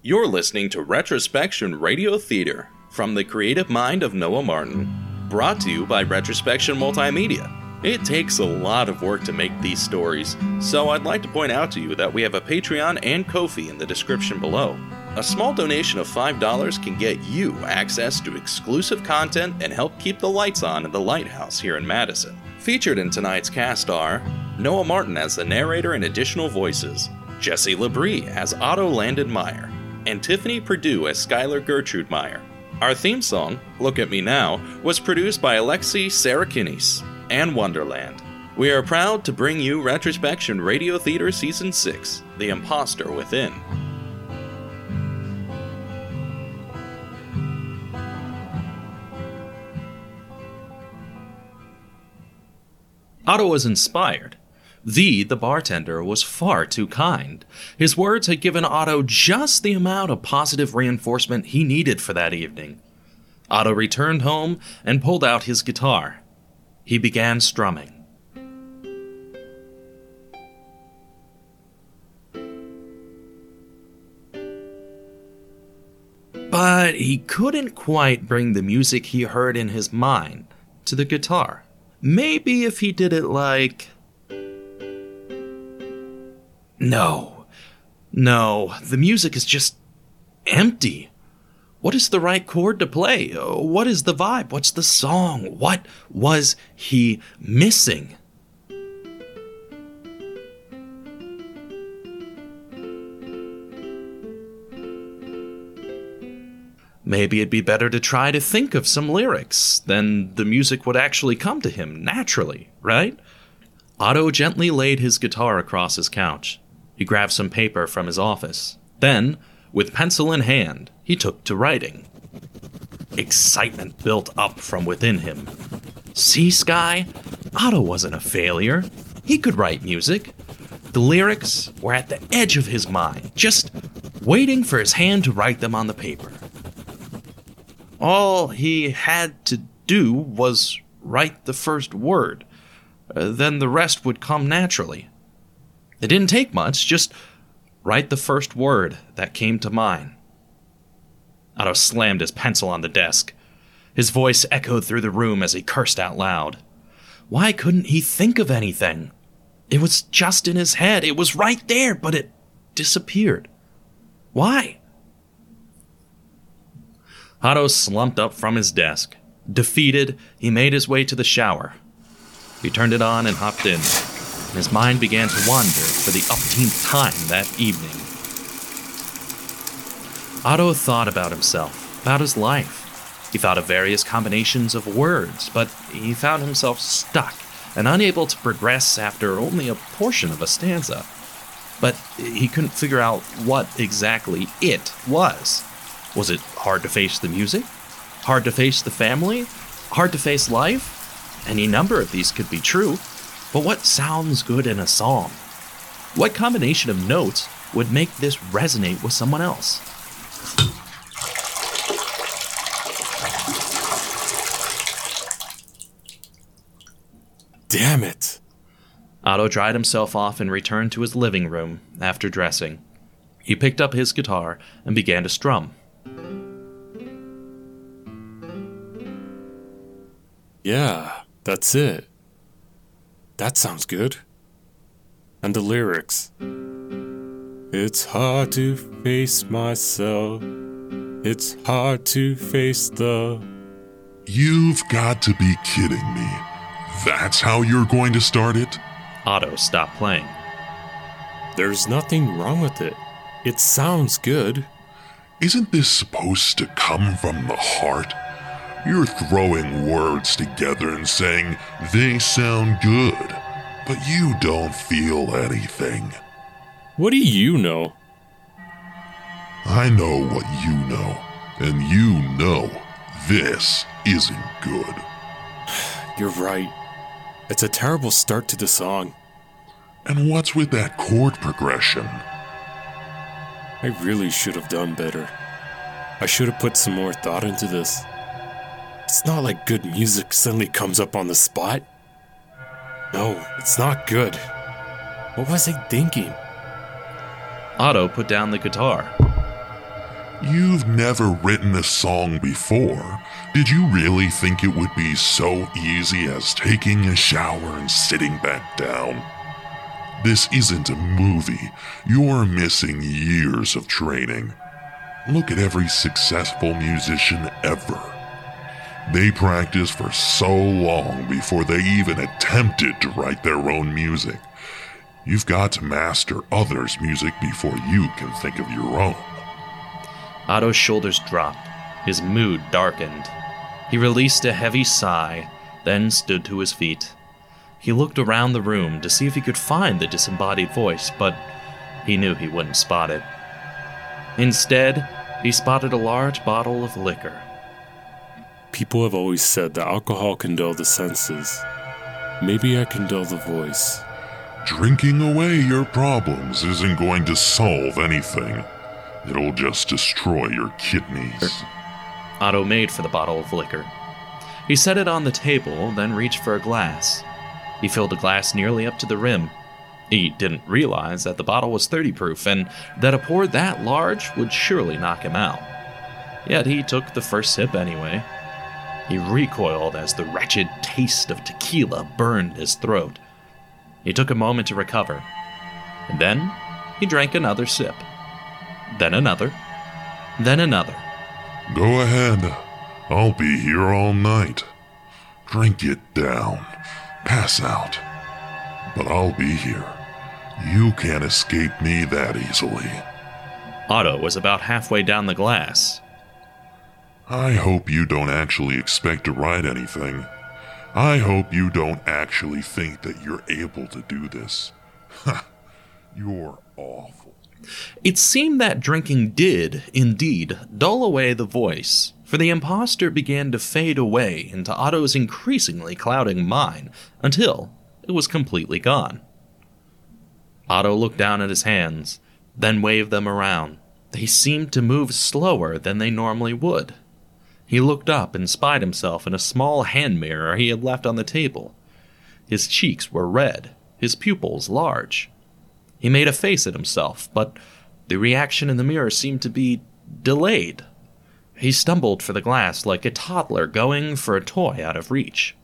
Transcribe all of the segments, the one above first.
You're listening to Retrospection Radio Theater from the creative mind of Noah Martin, brought to you by Retrospection Multimedia. It takes a lot of work to make these stories, so I'd like to point out to you that we have a Patreon and Ko-fi in the description below. A small donation of $5 can get you access to exclusive content and help keep the lights on in the lighthouse here in Madison. Featured in tonight's cast are Noah Martin as the narrator and additional voices, Jessy Labrie as Otto Landyn Meyer, and Tiffany Perdue as Skylar Gertrude Meyer. Our theme song, Look at Me Now, was produced by Alexi Sarakinis and Wonderland. We are proud to bring you Retrospection Radio Theater Season 6 The Imposter Within. Otto was inspired. The, the bartender, was far too kind. His words had given Otto just the amount of positive reinforcement he needed for that evening. Otto returned home and pulled out his guitar. He began strumming. But he couldn't quite bring the music he heard in his mind to the guitar. Maybe if he did it like. No. No, the music is just empty. What is the right chord to play? What is the vibe? What's the song? What was he missing? Maybe it'd be better to try to think of some lyrics, then the music would actually come to him naturally, right? Otto gently laid his guitar across his couch. He grabbed some paper from his office. Then, with pencil in hand, he took to writing. Excitement built up from within him. See, Sky? Otto wasn't a failure. He could write music. The lyrics were at the edge of his mind, just waiting for his hand to write them on the paper. All he had to do was write the first word. Then the rest would come naturally. It didn't take much, just write the first word that came to mind. Otto slammed his pencil on the desk. His voice echoed through the room as he cursed out loud. Why couldn't he think of anything? It was just in his head. It was right there, but it disappeared. Why? Otto slumped up from his desk. Defeated, he made his way to the shower. He turned it on and hopped in. His mind began to wander for the upteenth time that evening. Otto thought about himself, about his life. He thought of various combinations of words, but he found himself stuck and unable to progress after only a portion of a stanza. But he couldn't figure out what exactly it was. Was it hard to face the music? Hard to face the family? Hard to face life? Any number of these could be true, but what sounds good in a song? What combination of notes would make this resonate with someone else? Damn it. Otto dried himself off and returned to his living room after dressing. He picked up his guitar and began to strum. Yeah, that's it. That sounds good. And the lyrics. It's hard to face myself. It's hard to face the. You've got to be kidding me. That's how you're going to start it? Otto stop playing. There's nothing wrong with it. It sounds good. Isn't this supposed to come from the heart? You're throwing words together and saying they sound good, but you don't feel anything. What do you know? I know what you know, and you know this isn't good. You're right. It's a terrible start to the song. And what's with that chord progression? I really should have done better. I should have put some more thought into this. It's not like good music suddenly comes up on the spot. No, it's not good. What was I thinking? Otto put down the guitar. You've never written a song before. Did you really think it would be so easy as taking a shower and sitting back down? This isn't a movie. You're missing years of training. Look at every successful musician ever. They practiced for so long before they even attempted to write their own music. You've got to master others' music before you can think of your own. Otto's shoulders dropped. His mood darkened. He released a heavy sigh, then stood to his feet. He looked around the room to see if he could find the disembodied voice, but he knew he wouldn't spot it. Instead, he spotted a large bottle of liquor. People have always said that alcohol can dull the senses. Maybe I can dull the voice. Drinking away your problems isn't going to solve anything. It'll just destroy your kidneys. Otto made for the bottle of liquor. He set it on the table, then reached for a glass. He filled the glass nearly up to the rim. He didn't realize that the bottle was 30 proof and that a pour that large would surely knock him out. Yet he took the first sip anyway. He recoiled as the wretched taste of tequila burned his throat. He took a moment to recover, and then he drank another sip. Then another. Then another. Go ahead. I'll be here all night. Drink it down. Pass out. But I'll be here. You can't escape me that easily. Otto was about halfway down the glass. I hope you don't actually expect to write anything. I hope you don't actually think that you're able to do this. you're awful. It seemed that drinking did, indeed, dull away the voice, for the impostor began to fade away into Otto's increasingly clouding mind until it was completely gone. Otto looked down at his hands, then waved them around. They seemed to move slower than they normally would. He looked up and spied himself in a small hand mirror he had left on the table. His cheeks were red, his pupils large. He made a face at himself, but the reaction in the mirror seemed to be delayed. He stumbled for the glass like a toddler going for a toy out of reach.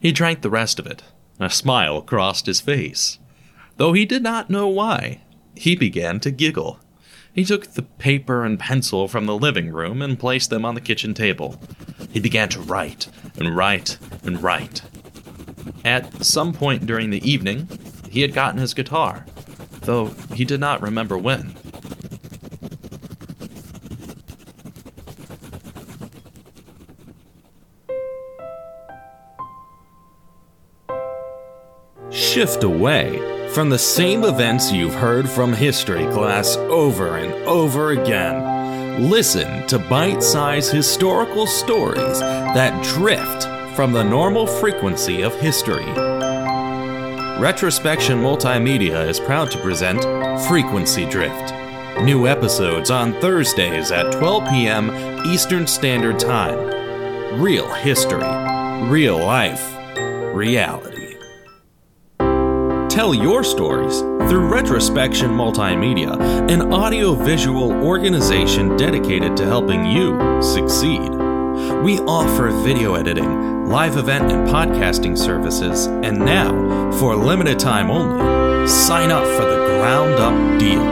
He drank the rest of it. A smile crossed his face. Though he did not know why, he began to giggle. He took the paper and pencil from the living room and placed them on the kitchen table. He began to write and write and write. At some point during the evening, he had gotten his guitar, though he did not remember when. Shift away from the same events you've heard from history class over and over again. Listen to bite sized historical stories that drift from the normal frequency of history. Retrospection Multimedia is proud to present Frequency Drift. New episodes on Thursdays at 12 p.m. Eastern Standard Time. Real history, real life, reality. Tell your stories through Retrospection Multimedia, an audiovisual organization dedicated to helping you succeed. We offer video editing, live event and podcasting services, and now, for a limited time only, sign up for the Ground Up Deal.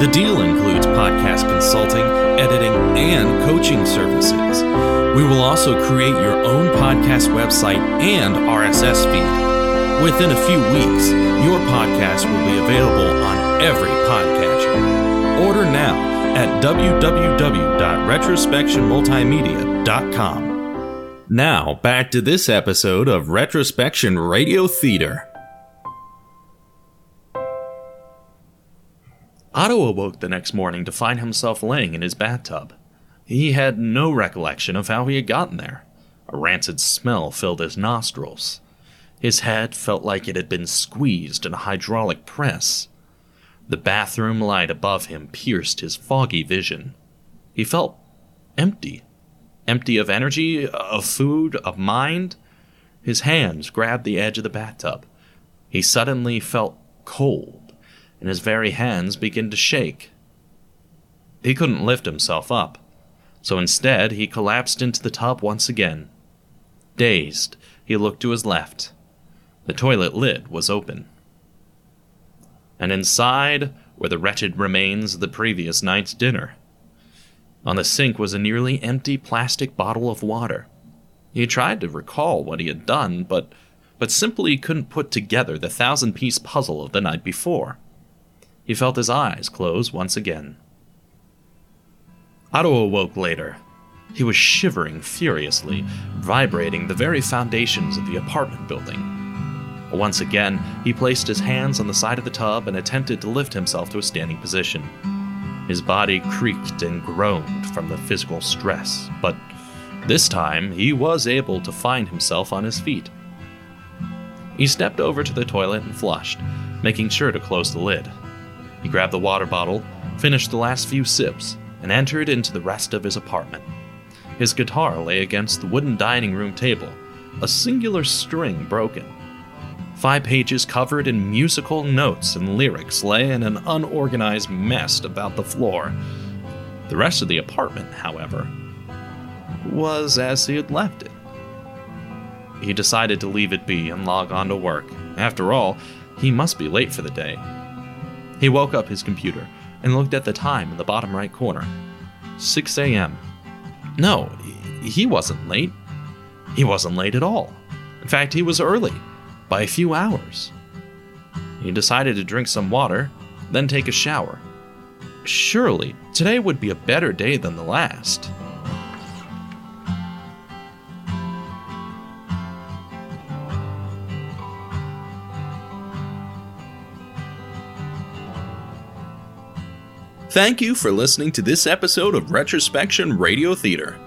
The deal includes podcast consulting, editing, and coaching services. We will also create your own podcast website and RSS feed. Within a few weeks, your podcast will be available on every podcatcher. Order now at www.retrospectionmultimedia.com. Now, back to this episode of Retrospection Radio Theater. Otto awoke the next morning to find himself laying in his bathtub. He had no recollection of how he had gotten there. A rancid smell filled his nostrils. His head felt like it had been squeezed in a hydraulic press. The bathroom light above him pierced his foggy vision. He felt empty. Empty of energy, of food, of mind. His hands grabbed the edge of the bathtub. He suddenly felt cold, and his very hands began to shake. He couldn't lift himself up, so instead he collapsed into the tub once again. Dazed, he looked to his left. The toilet lid was open. And inside were the wretched remains of the previous night's dinner. On the sink was a nearly empty plastic bottle of water. He tried to recall what he had done, but but simply couldn't put together the thousand piece puzzle of the night before. He felt his eyes close once again. Otto awoke later. He was shivering furiously, vibrating the very foundations of the apartment building. Once again, he placed his hands on the side of the tub and attempted to lift himself to a standing position. His body creaked and groaned from the physical stress, but this time he was able to find himself on his feet. He stepped over to the toilet and flushed, making sure to close the lid. He grabbed the water bottle, finished the last few sips, and entered into the rest of his apartment. His guitar lay against the wooden dining room table, a singular string broken. Five pages covered in musical notes and lyrics lay in an unorganized mess about the floor. The rest of the apartment, however, was as he had left it. He decided to leave it be and log on to work. After all, he must be late for the day. He woke up his computer and looked at the time in the bottom right corner 6 a.m. No, he wasn't late. He wasn't late at all. In fact, he was early by a few hours. He decided to drink some water, then take a shower. Surely, today would be a better day than the last. Thank you for listening to this episode of Retrospection Radio Theater.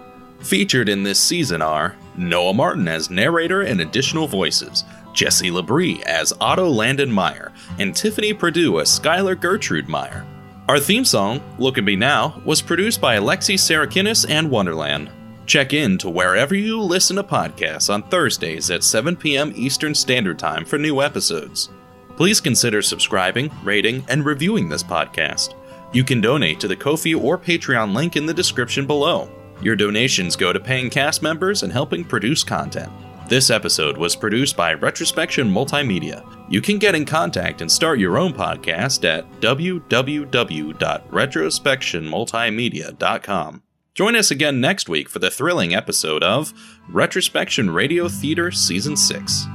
Featured in this season are Noah Martin as narrator and additional voices, Jessy Labrie as Otto Landyn Meyer, and Tiffany Perdue as Skylar Gertrude Meyer. Our theme song, Look at Me Now, was produced by Alexi Sarakinis and Wonderland. Check in to wherever you listen to podcasts on Thursdays at 7 p.m. Eastern Standard Time for new episodes. Please consider subscribing, rating, and reviewing this podcast. You can donate to the Ko-fi or Patreon link in the description below. Your donations go to paying cast members and helping produce content. This episode was produced by Retrospection Multimedia. You can get in contact and start your own podcast at www.retrospectionmultimedia.com. Join us again next week for the thrilling episode of Retrospection Radio Theater Season 6.